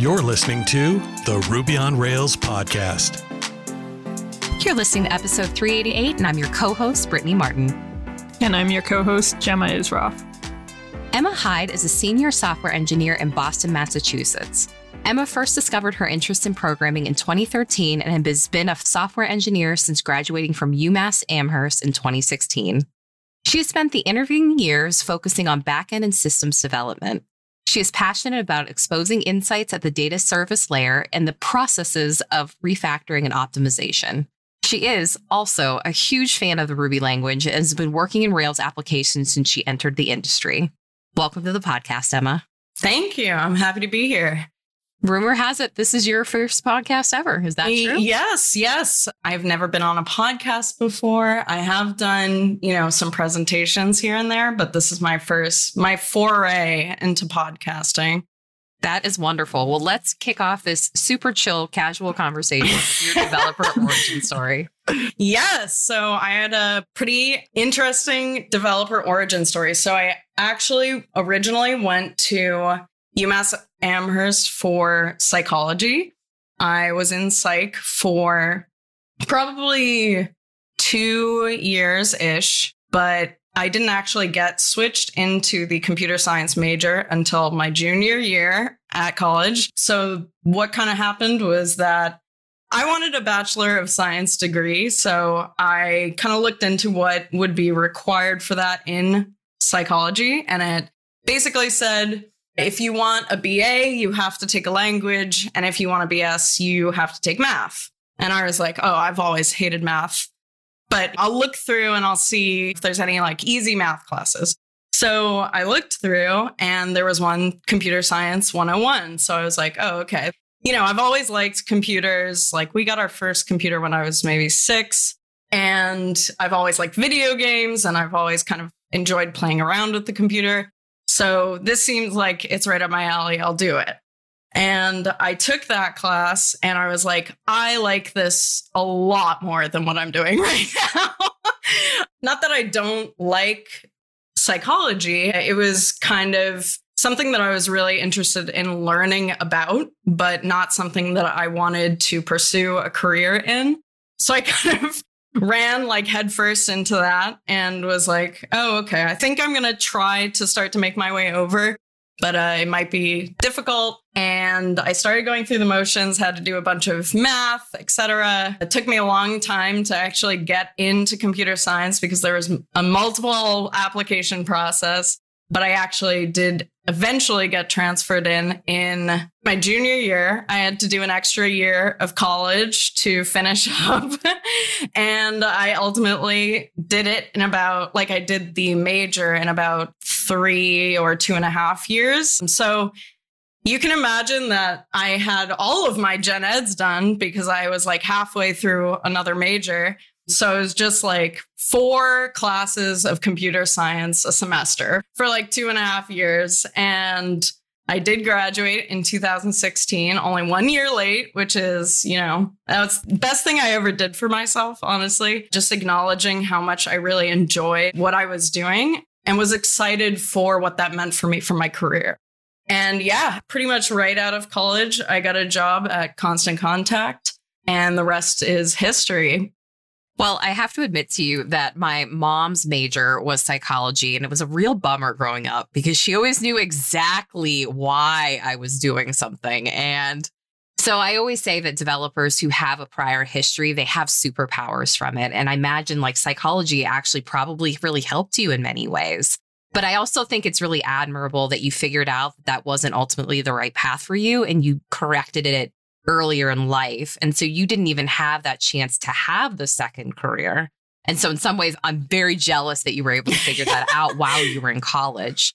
You're listening to the Ruby on Rails podcast. You're listening to episode 388, and I'm your co host, Brittany Martin. And I'm your co host, Jemma Issroff. Emma Hyde is a senior software engineer in Boston, Massachusetts. Emma first discovered her interest in programming in 2013 and has been a software engineer since graduating from UMass Amherst in 2016. She has spent the intervening years focusing on backend and systems development. She is passionate about exposing insights at the data service layer and the processes of refactoring and optimization. She is also a huge fan of the Ruby language and has been working in Rails applications since she entered the industry. Welcome to the podcast, Emma. Thank you. I'm happy to be here. Rumor has it this is your first podcast ever. Is that true? Yes, yes. I've never been on a podcast before. I have done, you know, some presentations here and there, but this is my first, my foray into podcasting. That is wonderful. Well, let's kick off this super chill, casual conversation with your developer origin story. Yes. So I had a pretty interesting developer origin story. So I actually originally went to UMass Amherst for psychology. I was in psych for probably two years ish, but I didn't actually get switched into the computer science major until my junior year at college. So, what kind of happened was that I wanted a Bachelor of Science degree. So, I kind of looked into what would be required for that in psychology. And it basically said if you want a BA, you have to take a language. And if you want a BS, you have to take math. And I was like, oh, I've always hated math, but I'll look through and I'll see if there's any like easy math classes. So I looked through and there was one computer science 101. So I was like, oh, okay. You know, I've always liked computers. Like we got our first computer when I was maybe six. And I've always liked video games and I've always kind of enjoyed playing around with the computer. So this seems like it's right up my alley. I'll do it. And I took that class and I was like, I like this a lot more than what I'm doing right now. Not that I don't like psychology, it was kind of something that I was really interested in learning about, but not something that I wanted to pursue a career in. So I kind of ran like headfirst into that and was like, oh, okay, I think I'm going to try to start to make my way over, but uh, it might be difficult. And I started going through the motions, had to do a bunch of math, etc. It took me a long time to actually get into computer science because there was a multiple application process but I actually did eventually get transferred in in my junior year. I had to do an extra year of college to finish up. and I ultimately did it in about, like, I did the major in about three or two and a half years. And so you can imagine that I had all of my gen eds done because I was like halfway through another major. So it was just like four classes of computer science a semester for like two and a half years. And I did graduate in 2016, only one year late, which is, you know, that's the best thing I ever did for myself, honestly. Just acknowledging how much I really enjoyed what I was doing and was excited for what that meant for me for my career. And yeah, pretty much right out of college, I got a job at Constant Contact, and the rest is history. Well, I have to admit to you that my mom's major was psychology, and it was a real bummer growing up because she always knew exactly why I was doing something. And so I always say that developers who have a prior history, they have superpowers from it. And I imagine like psychology actually probably really helped you in many ways. But I also think it's really admirable that you figured out that that wasn't ultimately the right path for you and you corrected it earlier in life. And so you didn't even have that chance to have the second career. And so, in some ways, I'm very jealous that you were able to figure that out while you were in college.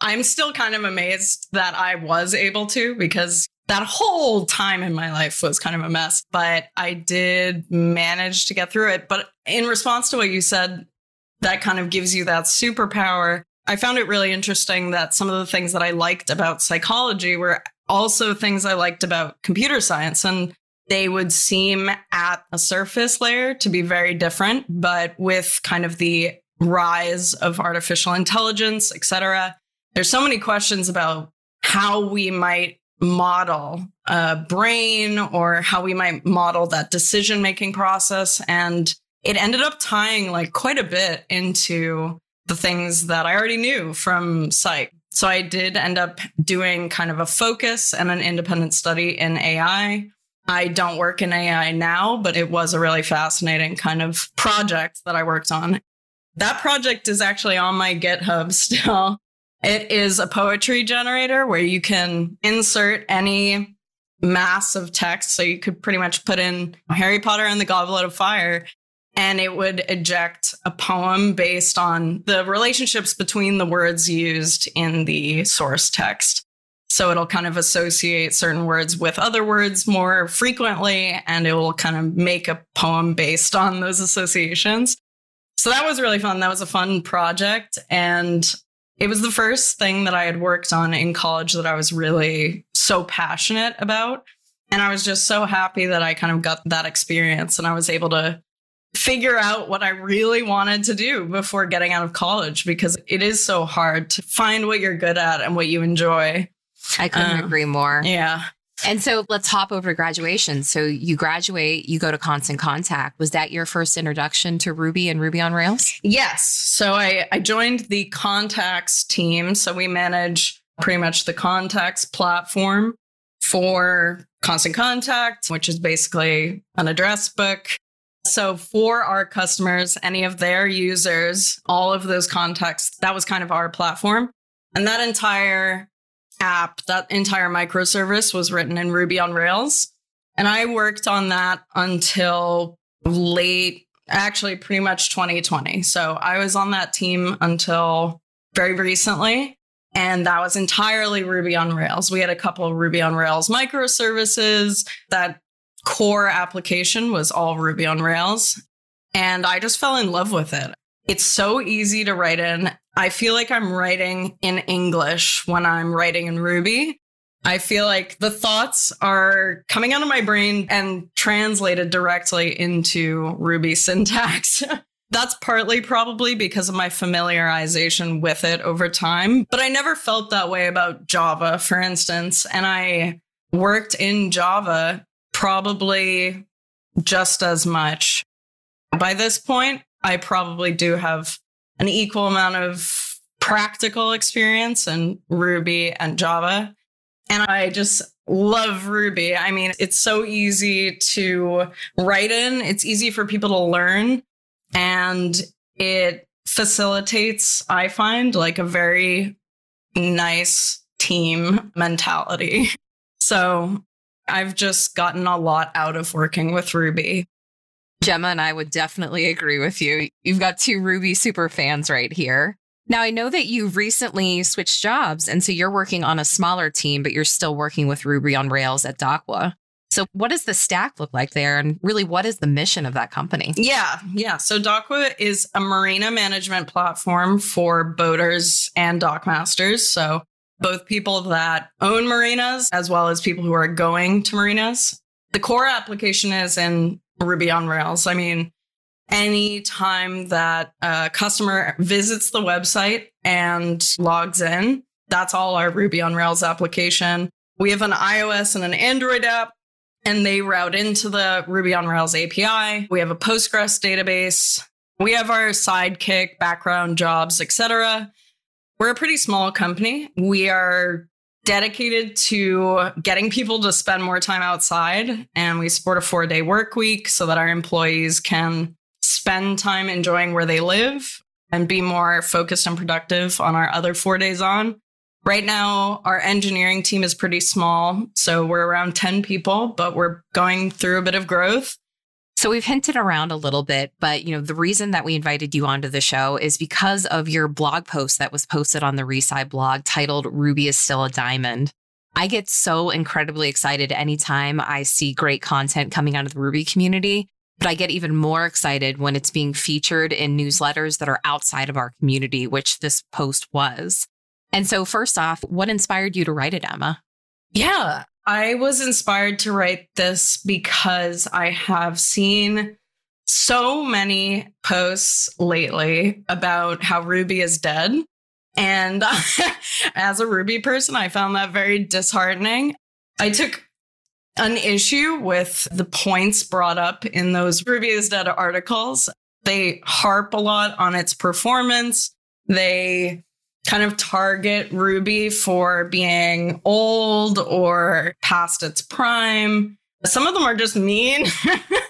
I'm still kind of amazed that I was able to because that whole time in my life was kind of a mess, but I did manage to get through it. But in response to what you said, that kind of gives you that superpower. I found it really interesting that some of the things that I liked about psychology were also things I liked about computer science. And they would seem at a surface layer to be very different, but with kind of the rise of artificial intelligence, et cetera, there's so many questions about how we might model a brain or how we might model that decision making process. And it ended up tying like quite a bit into the things that I already knew from psych. So I did end up doing kind of a focus and an independent study in AI. I don't work in AI now, but it was a really fascinating kind of project that I worked on. That project is actually on my GitHub still. It is a poetry generator where you can insert any mass of text. So you could pretty much put in Harry Potter and the Goblet of Fire and it would eject a poem based on the relationships between the words used in the source text. So it'll kind of associate certain words with other words more frequently, and it will kind of make a poem based on those associations. So that was really fun. That was a fun project. And it was the first thing that I had worked on in college that I was really so passionate about. And I was just so happy that I kind of got that experience and I was able to figure out what I really wanted to do before getting out of college because it is so hard to find what you're good at and what you enjoy. I couldn't Um, agree more. Yeah. And so let's hop over to graduation. So you graduate, you go to Constant Contact. Was that your first introduction to Ruby and Ruby on Rails? Yes. So I, I joined the contacts team. So we manage pretty much the contacts platform for Constant Contact, which is basically an address book. So for our customers, any of their users, all of those contexts, that was kind of our platform. And that entire app, that entire microservice was written in Ruby on Rails. And I worked on that until late, actually, pretty much 2020. So I was on that team until very recently. And that was entirely Ruby on Rails. We had a couple Ruby on Rails microservices. That core application was all Ruby on Rails. And I just fell in love with it. It's so easy to write in. I feel like I'm writing in English when I'm writing in Ruby. I feel like the thoughts are coming out of my brain and translated directly into Ruby syntax. That's partly probably because of my familiarization with it over time, but I never felt that way about Java, for instance. And I worked in Java probably just as much. By this point, I probably do have an equal amount of practical experience in Ruby and Java. And I just love Ruby. I mean, it's so easy to write in, it's easy for people to learn, and it facilitates, I find, like a very nice team mentality. So I've just gotten a lot out of working with Ruby. Jemma and I would definitely agree with you. You've got two Ruby super fans right here. Now, I know that you recently switched jobs, and so you're working on a smaller team, but you're still working with Ruby on Rails at Dockwa. So, what does the stack look like there? And really, what is the mission of that company? Yeah, yeah. So Dockwa is a marina management platform for boaters and dockmasters. So both people that own marinas as well as people who are going to marinas. The core application is in Ruby on Rails. I mean, any time that a customer visits the website and logs in, that's all our Ruby on Rails application. We have an iOS and an Android app, and they route into the Ruby on Rails API. We have a Postgres database. We have our Sidekiq, background jobs, etc. We're a pretty small company. We are dedicated to getting people to spend more time outside, and we support a four day work week so that our employees can spend time enjoying where they live and be more focused and productive on our other four days on. Right now, our engineering team is pretty small. So we're around 10 people, but we're going through a bit of growth. So we've hinted around a little bit, but you know, the reason that we invited you onto the show is because of your blog post that was posted on the ReSci blog titled Ruby is still a diamond. I get so incredibly excited anytime I see great content coming out of the Ruby community, but I get even more excited when it's being featured in newsletters that are outside of our community, which this post was. And so first off, what inspired you to write it, Emma? Yeah, I was inspired to write this because I have seen so many posts lately about how Ruby is dead. And as a Ruby person, I found that very disheartening. I took an issue with the points brought up in those Ruby is Dead articles. They harp a lot on its performance. They kind of target Ruby for being old or past its prime. Some of them are just mean.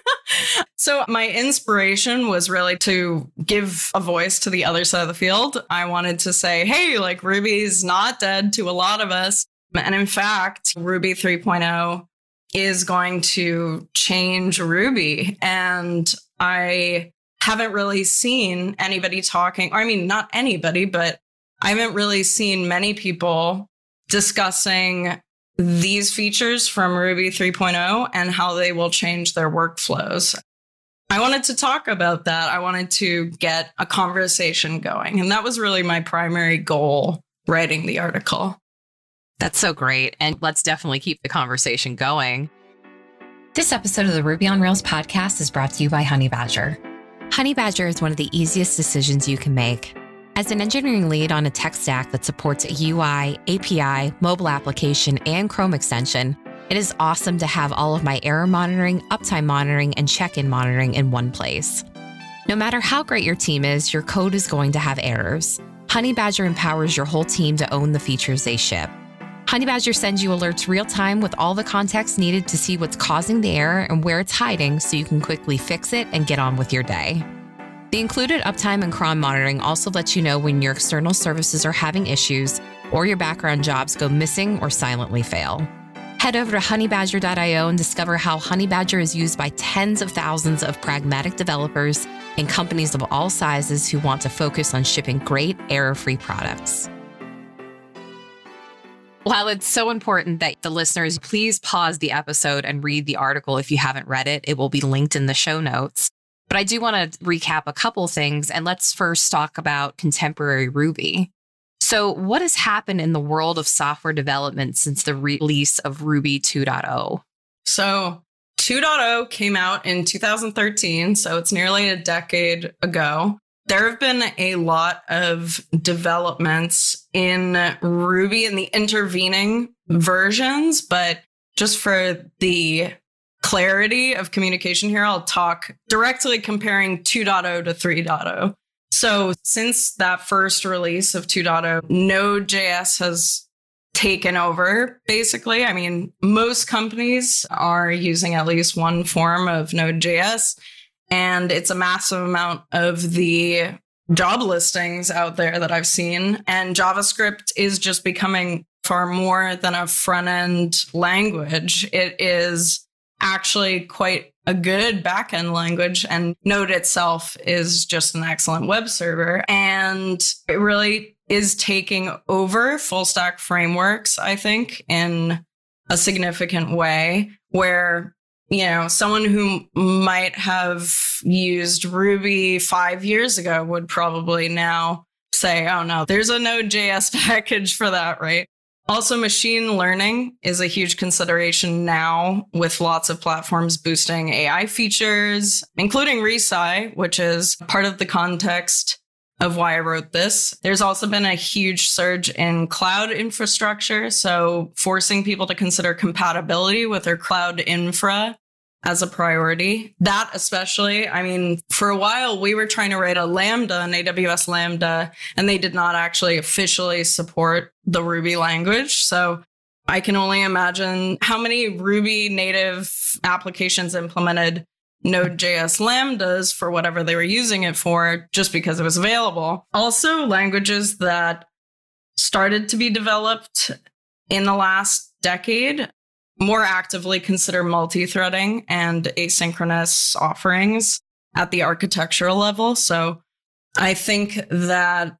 so, my inspiration was really to give a voice to the other side of the field. I wanted to say, hey, like Ruby's not dead to a lot of us. And in fact, Ruby 3.0 is going to change Ruby. And I haven't really seen anybody talking, or I mean, not anybody, but I haven't really seen many people discussing these features from Ruby 3.0 and how they will change their workflows. I wanted to talk about that. I wanted to get a conversation going. And that was really my primary goal writing the article. That's so great. And let's definitely keep the conversation going. This episode of the Ruby on Rails podcast is brought to you by Honeybadger. Honeybadger is one of the easiest decisions you can make. As an engineering lead on a tech stack that supports UI, API, mobile application, and Chrome extension, it is awesome to have all of my error monitoring, uptime monitoring, and check in monitoring in one place. No matter how great your team is, your code is going to have errors. Honeybadger empowers your whole team to own the features they ship. Honeybadger sends you alerts real time with all the context needed to see what's causing the error and where it's hiding so you can quickly fix it and get on with your day. The included uptime and cron monitoring also lets you know when your external services are having issues or your background jobs go missing or silently fail. Head over to honeybadger.io and discover how Honeybadger is used by tens of thousands of pragmatic developers and companies of all sizes who want to focus on shipping great, error free products. While it's so important that the listeners please pause the episode and read the article if you haven't read it, it will be linked in the show notes. But I do want to recap a couple things and let's first talk about contemporary Ruby. So, what has happened in the world of software development since the release of Ruby 2.0? So, 2.0 came out in 2013, so it's nearly a decade ago. There have been a lot of developments in Ruby in the intervening versions, but just for the clarity of communication here, I'll talk directly comparing 2.0 to 3.0. So, since that first release of 2.0, Node.js has taken over basically. I mean, most companies are using at least one form of Node.js, and it's a massive amount of the job listings out there that I've seen. And JavaScript is just becoming far more than a front end language. It is actually quite a good backend language and Node itself is just an excellent web server. And it really is taking over full stack frameworks I think in a significant way where you know someone who might have used Ruby 5 years ago would probably now say oh no there's a node.js package for that right also, machine learning is a huge consideration now with lots of platforms boosting AI features, including ReSci, which is part of the context of why I wrote this. There's also been a huge surge in cloud infrastructure. So, forcing people to consider compatibility with their cloud infra as a priority. That especially, I mean, for a while we were trying to write a Lambda, an AWS Lambda, and they did not actually officially support the Ruby language. So I can only imagine how many Ruby native applications implemented Node.js Lambdas for whatever they were using it for just because it was available. Also, languages that started to be developed in the last decade more actively consider multi threading and asynchronous offerings at the architectural level. So I think that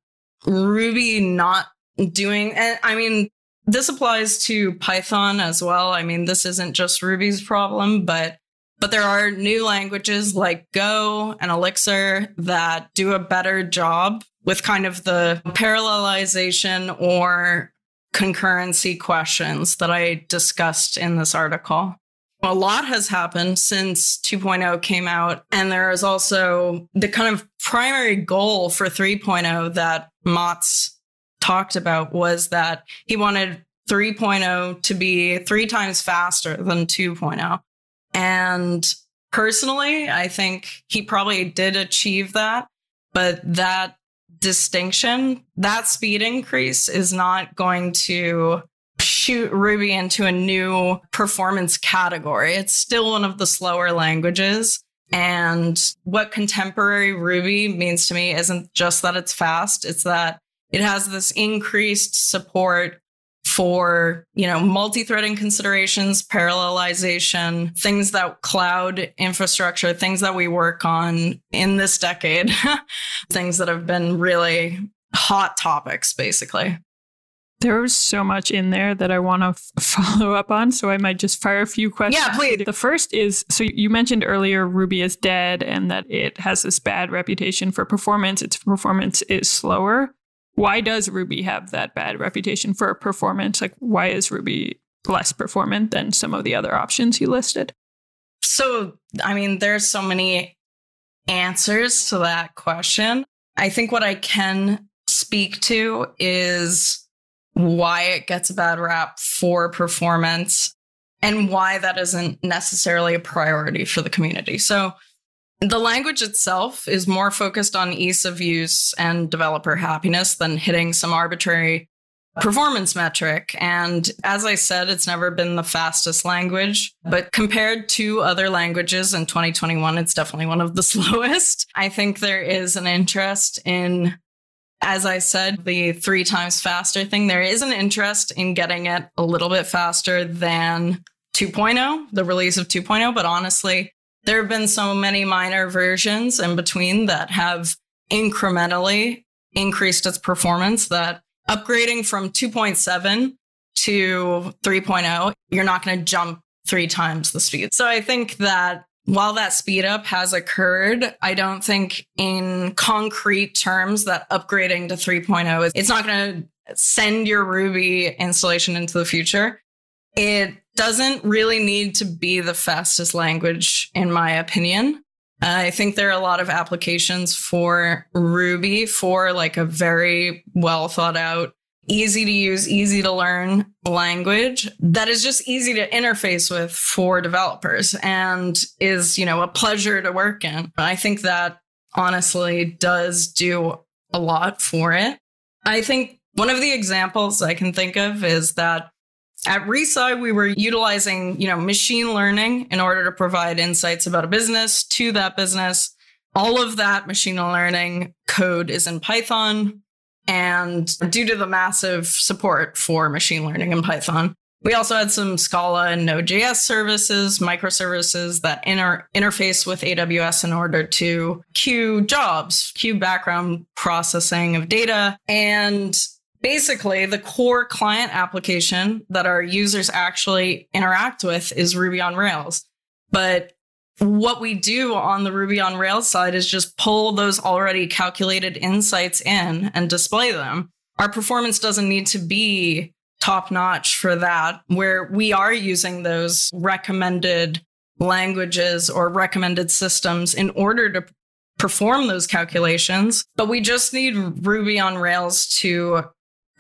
Ruby not doing, and I mean, this applies to Python as well. I mean, this isn't just Ruby's problem, but but there are new languages like Go and Elixir that do a better job with kind of the parallelization or concurrency questions that I discussed in this article. A lot has happened since 2.0 came out. And there is also the kind of primary goal for 3.0 that Matz talked about was that he wanted 3.0 to be three times faster than 2.0. And personally, I think he probably did achieve that, but that distinction, that speed increase is not going to shoot Ruby into a new performance category. It's still one of the slower languages. And what contemporary Ruby means to me isn't just that it's fast, it's that it has this increased support for, you know, multi-threading considerations, parallelization, things that cloud infrastructure, things that we work on in this decade, things that have been really hot topics basically. There was so much in there that I want to f- follow up on, so I might just fire a few questions. Yeah, please. The first is so you mentioned earlier Ruby is dead and that it has this bad reputation for performance. Its performance is slower. Why does Ruby have that bad reputation for performance? Like, why is Ruby less performant than some of the other options you listed? So, I mean, there's so many answers to that question. I think what I can speak to is why it gets a bad rap for performance and why that isn't necessarily a priority for the community. So, the language itself is more focused on ease of use and developer happiness than hitting some arbitrary performance metric. And as I said, it's never been the fastest language, but compared to other languages in 2021, it's definitely one of the slowest. I think there is an interest in as I said, the three times faster thing, there is an interest in getting it a little bit faster than 2.0, the release of 2.0. But honestly, there have been so many minor versions in between that have incrementally increased its performance that upgrading from 2.7 to 3.0, you're not going to jump three times the speed. So I think that while that speed up has occurred, I don't think in concrete terms that upgrading to 3.0 is it's not going to send your Ruby installation into the future. It doesn't really need to be the fastest language, in my opinion. I think there are a lot of applications for Ruby for like a very well thought out easy to use, easy to learn language that is just easy to interface with for developers and is, you know, a pleasure to work in. I think that honestly does do a lot for it. I think one of the examples I can think of is that at Resci, we were utilizing, you know, machine learning in order to provide insights about a business to that business. All of that machine learning code is in Python. And due to the massive support for machine learning in Python, we also had some Scala and Node.js services, microservices that inter- interface with AWS in order to queue jobs, queue background processing of data. And basically, the core client application that our users actually interact with is Ruby on Rails. But what we do on the Ruby on Rails side is just pull those already calculated insights in and display them. Our performance doesn't need to be top notch for that, where we are using those recommended languages or recommended systems in order to perform those calculations. But we just need Ruby on Rails to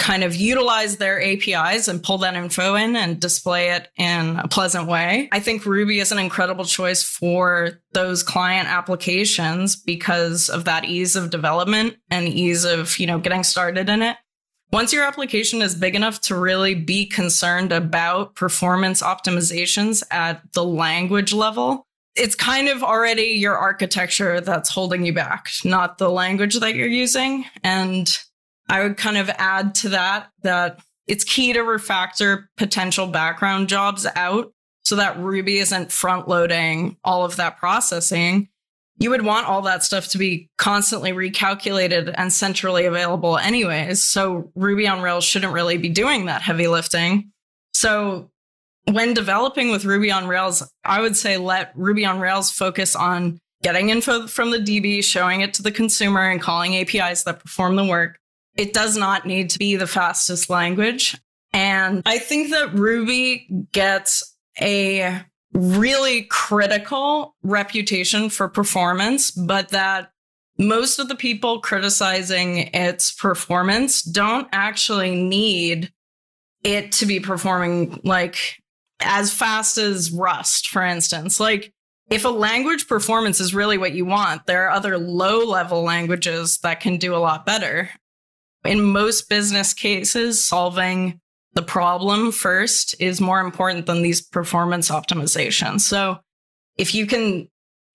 kind of utilize their APIs and pull that info in and display it in a pleasant way. I think Ruby is an incredible choice for those client applications because of that ease of development and ease of, you know, getting started in it. Once your application is big enough to really be concerned about performance optimizations at the language level, it's kind of already your architecture that's holding you back, not the language that you're using. And I would kind of add to that that it's key to refactor potential background jobs out so that Ruby isn't front loading all of that processing. You would want all that stuff to be constantly recalculated and centrally available, anyways. So Ruby on Rails shouldn't really be doing that heavy lifting. So when developing with Ruby on Rails, I would say let Ruby on Rails focus on getting info from the DB, showing it to the consumer, and calling APIs that perform the work. It does not need to be the fastest language. And I think that Ruby gets a really critical reputation for performance, but that most of the people criticizing its performance don't actually need it to be performing like as fast as Rust, for instance. Like, if a language performance is really what you want, there are other low level languages that can do a lot better. In most business cases, solving the problem first is more important than these performance optimizations. So, if you can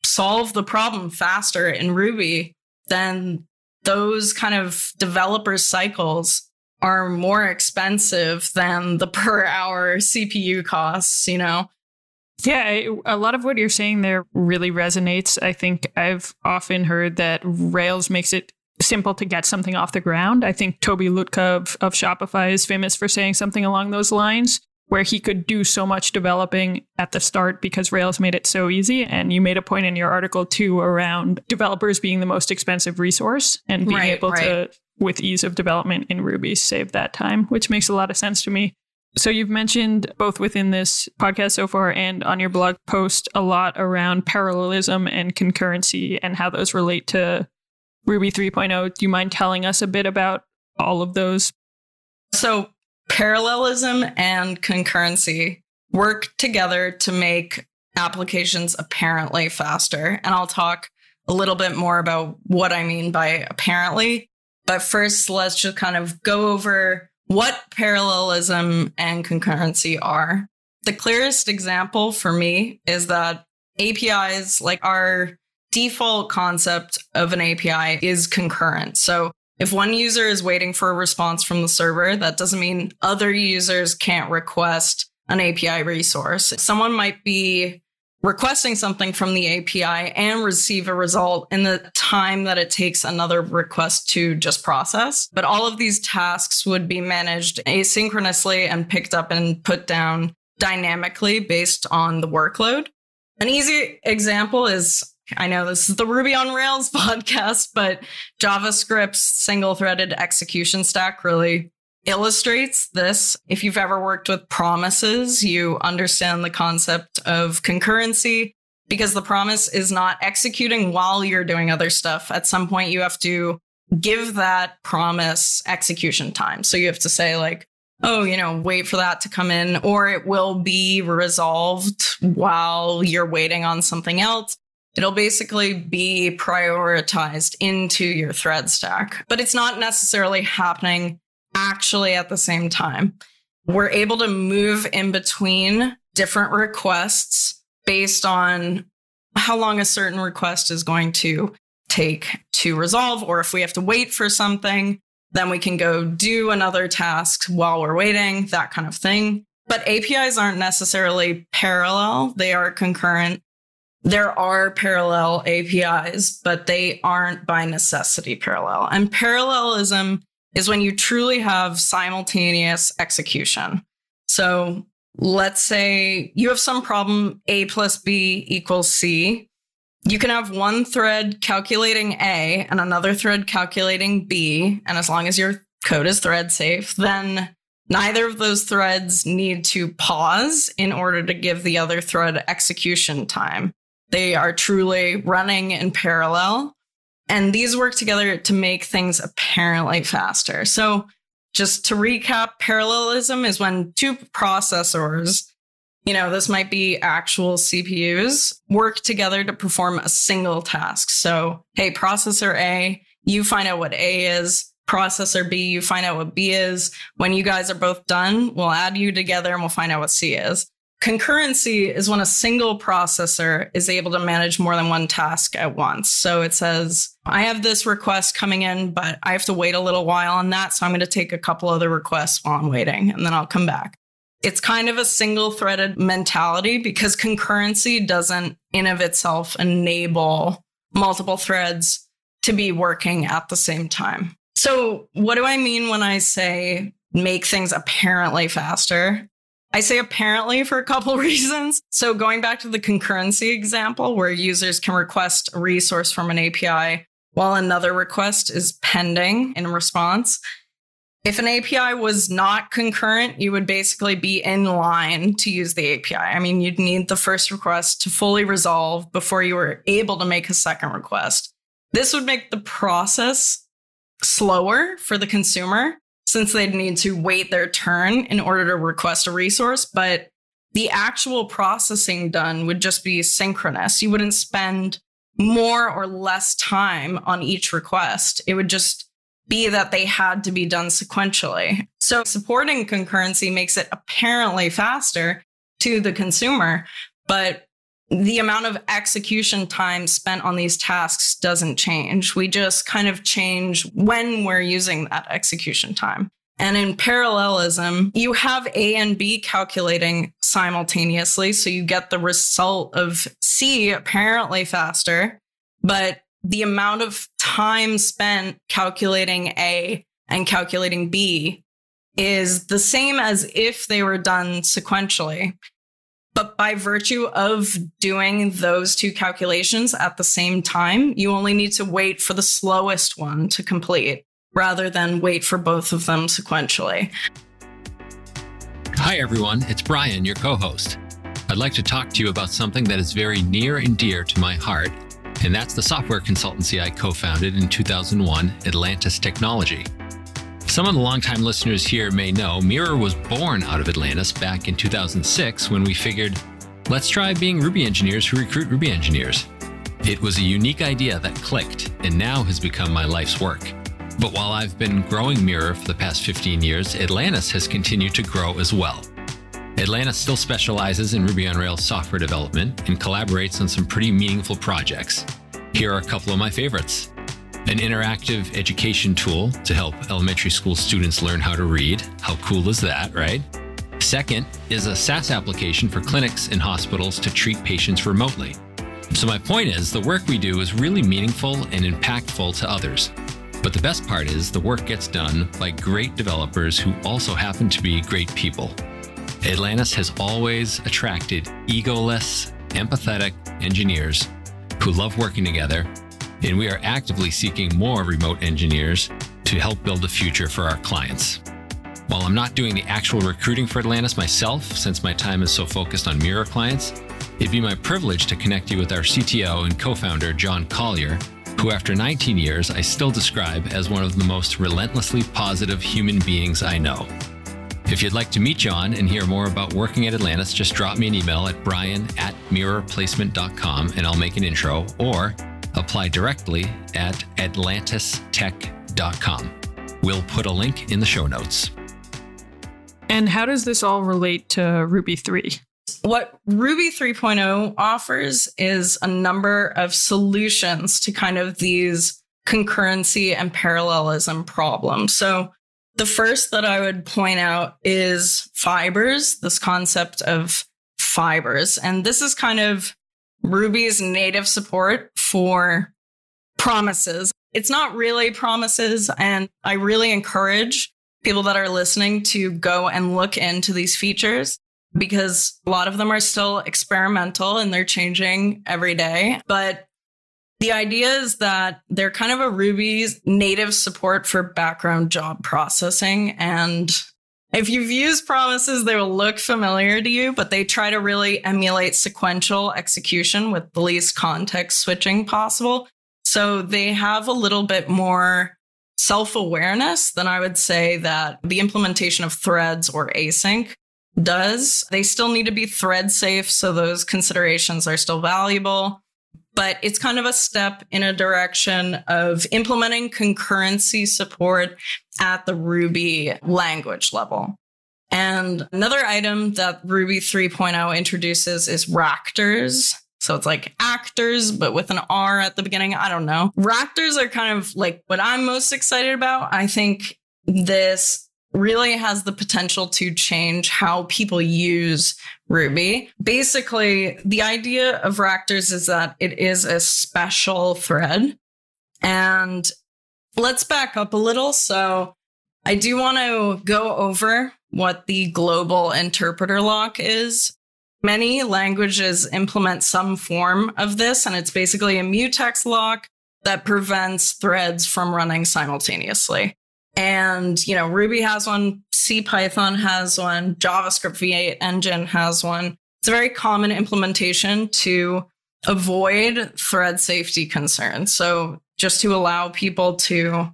solve the problem faster in Ruby, then those kind of developer cycles are more expensive than the per hour CPU costs, you know? Yeah, a lot of what you're saying there really resonates. I think I've often heard that Rails makes it simple to get something off the ground. I think Tobi Lütke of, of Shopify is famous for saying something along those lines, where he could do so much developing at the start because Rails made it so easy. And you made a point in your article too around developers being the most expensive resource and being Right, able right. to with ease of development in Ruby save that time, which makes a lot of sense to me. So you've mentioned both within this podcast so far and on your blog post a lot around parallelism and concurrency and how those relate to Ruby 3.0. Do you mind telling us a bit about all of those? So, parallelism and concurrency work together to make applications apparently faster. And I'll talk a little bit more about what I mean by apparently. But first, let's just kind of go over what parallelism and concurrency are. The clearest example for me is that APIs, like our default concept of an API, is concurrent. So if one user is waiting for a response from the server, that doesn't mean other users can't request an API resource. Someone might be requesting something from the API and receive a result in the time that it takes another request to just process. But all of these tasks would be managed asynchronously and picked up and put down dynamically based on the workload. An easy example is I know this is the Ruby on Rails podcast, but JavaScript's single threaded execution stack really illustrates this. If you've ever worked with promises, you understand the concept of concurrency because the promise is not executing while you're doing other stuff. At some point, you have to give that promise execution time. So you have to say, like, oh, you know, wait for that to come in, or it will be resolved while you're waiting on something else. It'll basically be prioritized into your thread stack, but it's not necessarily happening actually at the same time. We're able to move in between different requests based on how long a certain request is going to take to resolve, or if we have to wait for something, then we can go do another task while we're waiting, that kind of thing. But APIs aren't necessarily parallel, they are concurrent. There are parallel APIs, but they aren't by necessity parallel. And parallelism is when you truly have simultaneous execution. So let's say you have some problem A plus B equals C. You can have one thread calculating A and another thread calculating B. And as long as your code is thread safe, then neither of those threads need to pause in order to give the other thread execution time. They are truly running in parallel. And these work together to make things apparently faster. So, just to recap, parallelism is when two processors, you know, this might be actual CPUs, work together to perform a single task. So, hey, processor A, you find out what A is. Processor B, you find out what B is. When you guys are both done, we'll add you together and we'll find out what C is. Concurrency is when a single processor is able to manage more than one task at once. So it says, I have this request coming in, but I have to wait a little while on that. So I'm going to take a couple other requests while I'm waiting, and then I'll come back. It's kind of a single threaded mentality because concurrency doesn't, in of itself, enable multiple threads to be working at the same time. So, what do I mean when I say make things apparently faster? I say apparently for a couple reasons. So, going back to the concurrency example, where users can request a resource from an API while another request is pending in response. If an API was not concurrent, you would basically be in line to use the API. I mean, you'd need the first request to fully resolve before you were able to make a second request. This would make the process slower for the consumer since they'd need to wait their turn in order to request a resource, but the actual processing done would just be synchronous. You wouldn't spend more or less time on each request. It would just be that they had to be done sequentially. So supporting concurrency makes it apparently faster to the consumer, but the amount of execution time spent on these tasks doesn't change. We just kind of change when we're using that execution time. And in parallelism, you have A and B calculating simultaneously. So you get the result of C apparently faster, but the amount of time spent calculating A and calculating B is the same as if they were done sequentially. But by virtue of doing those two calculations at the same time, you only need to wait for the slowest one to complete rather than wait for both of them sequentially. Hi, everyone. It's Brian, your co host. I'd like to talk to you about something that is very near and dear to my heart, and that's the software consultancy I co founded in 2001, Atlantis Technology. Some of the longtime listeners here may know Mirror was born out of Atlantis back in 2006 when we figured, let's try being Ruby engineers who recruit Ruby engineers. It was a unique idea that clicked and now has become my life's work. But while I've been growing Mirror for the past 15 years, Atlantis has continued to grow as well. Atlantis still specializes in Ruby on Rails software development and collaborates on some pretty meaningful projects. Here are a couple of my favorites an interactive education tool to help elementary school students learn how to read. How cool is that, right? Second is a SaaS application for clinics and hospitals to treat patients remotely. So, my point is the work we do is really meaningful and impactful to others. But the best part is the work gets done by great developers who also happen to be great people. Atlantis has always attracted egoless, empathetic engineers who love working together, and we are actively seeking more remote engineers to help build a future for our clients. While I'm not doing the actual recruiting for Atlantis myself, since my time is so focused on Mirror clients, it'd be my privilege to connect you with our CTO and co founder, John Collier, who, after 19 years, I still describe as one of the most relentlessly positive human beings I know. If you'd like to meet John and hear more about working at Atlantis, just drop me an email at brian at mirrorplacement.com and I'll make an intro, or apply directly at atlantistech.com. We'll put a link in the show notes. And how does this all relate to Ruby 3? What Ruby 3.0 offers is a number of solutions to kind of these concurrency and parallelism problems. So, the first that I would point out is fibers, this concept of fibers. And this is kind of Ruby's native support for promises. It's not really promises. And I really encourage people that are listening to go and look into these features because a lot of them are still experimental and they're changing every day. But the idea is that they're kind of a Ruby's native support for background job processing. And if you've used promises, they will look familiar to you, but they try to really emulate sequential execution with the least context switching possible. So they have a little bit more self awareness than I would say that the implementation of threads or async does. They still need to be thread safe, so those considerations are still valuable. But it's kind of a step in a direction of implementing concurrency support at the Ruby language level. And another item that Ruby 3.0 introduces is Ractors. So it's like actors, but with an R at the beginning. I don't know. Ractors are kind of like what I'm most excited about. I think this really has the potential to change how people use Ruby. Basically, the idea of Ractors is that it is a special thread. And let's back up a little. So, I do want to go over what the global interpreter lock is. Many languages implement some form of this, and it's basically a mutex lock that prevents threads from running simultaneously. And, you know, Ruby has one, C Python has one, JavaScript V8 engine has one. It's a very common implementation to avoid thread safety concerns. So just to allow people to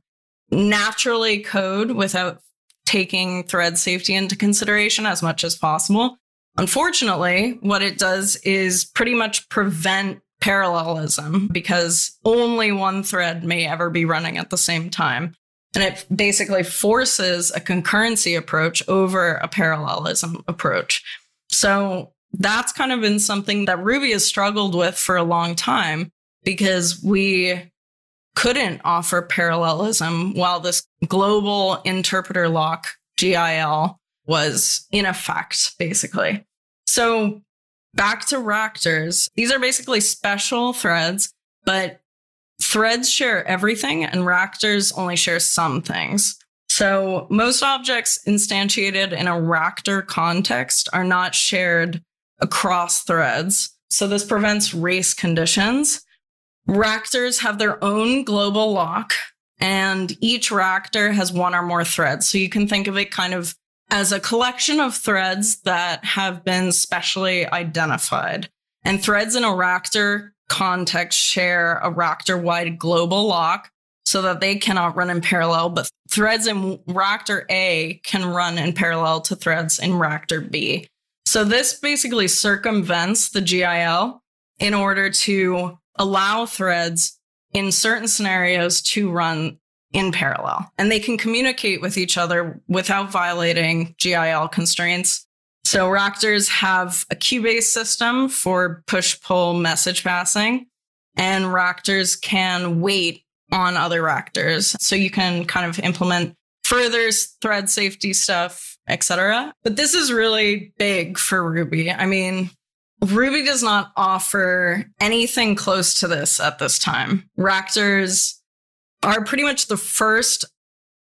naturally code without taking thread safety into consideration as much as possible. Unfortunately, what it does is pretty much prevent parallelism because only one thread may ever be running at the same time. And it basically forces a concurrency approach over a parallelism approach. So that's kind of been something that Ruby has struggled with for a long time because we couldn't offer parallelism while this global interpreter lock GIL was in effect, basically. So back to Ractors. These are basically special threads, but threads share everything and Ractors only share some things. So most objects instantiated in a Ractor context are not shared across threads. So this prevents race conditions. Ractors have their own global lock and each Ractor has one or more threads. So you can think of it kind of as a collection of threads that have been specially identified. And threads in a Ractor context share a Ractor wide global lock so that they cannot run in parallel, but threads in Ractor A can run in parallel to threads in Ractor B. So this basically circumvents the GIL in order to allow threads in certain scenarios to run in parallel and they can communicate with each other without violating GIL constraints. So Ractors have a queue-based system for push-pull message passing and Ractors can wait on other Ractors. So you can kind of implement further thread safety stuff, etc. But this is really big for Ruby. I mean, Ruby does not offer anything close to this at this time. Ractors are pretty much the first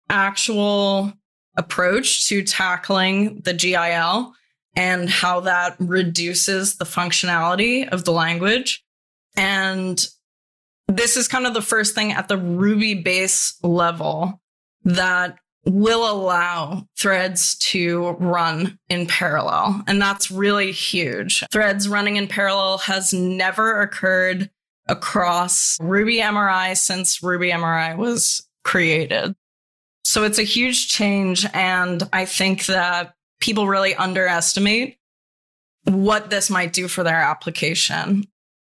actual approach to tackling the GIL and how that reduces the functionality of the language. And this is kind of the first thing at the Ruby base level that will allow threads to run in parallel. And that's really huge. Threads running in parallel has never occurred across Ruby MRI since Ruby MRI was created. So it's a huge change. And I think that people really underestimate what this might do for their application.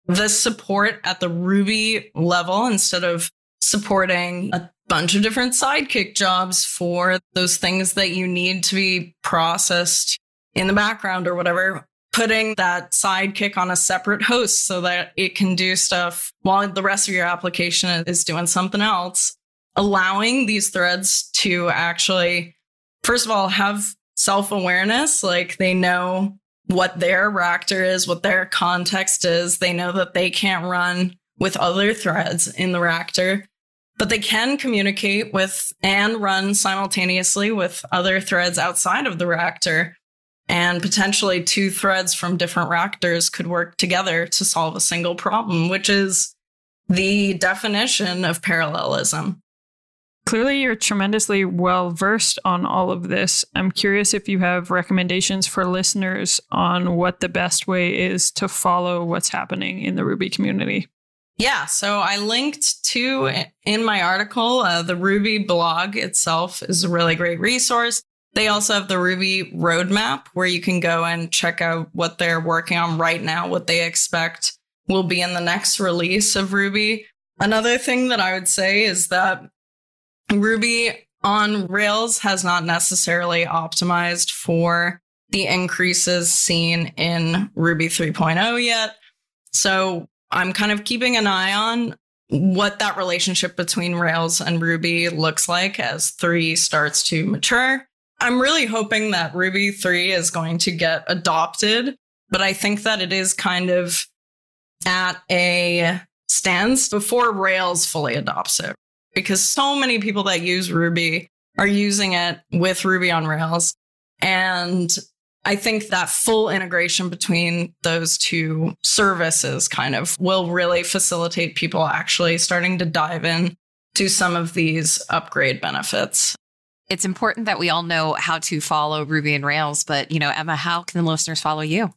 The support at the Ruby level, instead of supporting a bunch of different Sidekiq jobs for those things that you need to be processed in the background or whatever, putting that Sidekiq on a separate host so that it can do stuff while the rest of your application is doing something else, allowing these threads to actually, first of all, have self awareness. Like they know what their Ractor is, what their context is. They know that they can't run with other threads in the Ractor, but they can communicate with and run simultaneously with other threads outside of the Ractor. And potentially two threads from different Ractors could work together to solve a single problem, which is the definition of parallelism. Clearly, you're tremendously well versed on all of this. I'm curious if you have recommendations for listeners on what the best way is to follow what's happening in the Ruby community. Yeah, so I linked to in my article. Uh, the Ruby blog itself is a really great resource. They also have the Ruby roadmap where you can go and check out what they're working on right now, what they expect will be in the next release of Ruby. Another thing that I would say is that Ruby on Rails has not necessarily optimized for the increases seen in Ruby 3.0 yet. So I'm kind of keeping an eye on what that relationship between Rails and Ruby looks like as 3 starts to mature. I'm really hoping that Ruby 3 is going to get adopted, but I think that it is kind of at a stance before Rails fully adopts it because so many people that use Ruby are using it with Ruby on Rails. And I think that full integration between those two services kind of will really facilitate people actually starting to dive in to some of these upgrade benefits. It's important that we all know how to follow Ruby and Rails, but you know, Emma, how can the listeners follow you?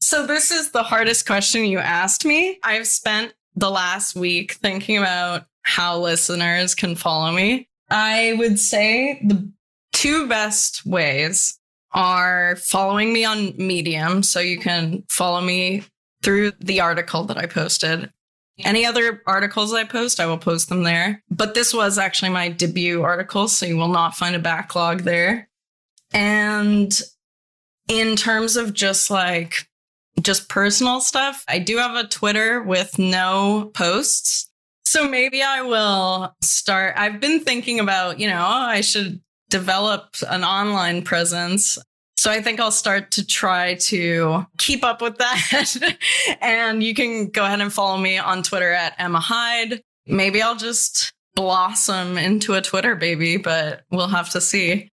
So this is the hardest question you asked me. I've spent the last week thinking about how listeners can follow me. I would say the two best ways are following me on Medium. So you can follow me through the article that I posted. Any other articles I post, I will post them there. But this was actually my debut article, so you will not find a backlog there. And in terms of just like just personal stuff, I do have a Twitter with no posts. So maybe I will start. I've been thinking about, you know, oh, I should develop an online presence. So I think I'll start to try to keep up with that. and you can go ahead and follow me on Twitter at Emma Hyde. Maybe I'll just blossom into a Twitter baby, but we'll have to see.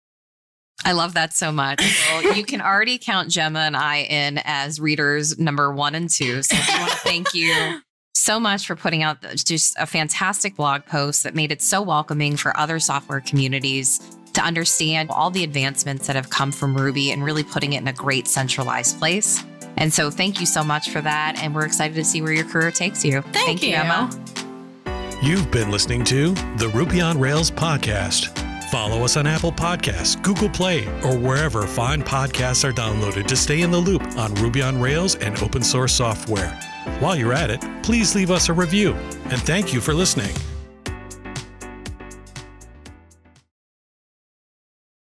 I love that so much. Well, you can already count Jemma and I in as readers number one and two. So I want to thank you so much for putting out just a fantastic blog post that made it so welcoming for other software communities to understand all the advancements that have come from Ruby and really putting it in a great centralized place. And so thank you so much for that. And we're excited to see where your career takes you. Thank, thank you, Emma. You've been listening to the Ruby on Rails podcast. Follow us on Apple Podcasts, Google Play, or wherever fine podcasts are downloaded to stay in the loop on Ruby on Rails and open source software. While you're at it, please leave us a review. And thank you for listening.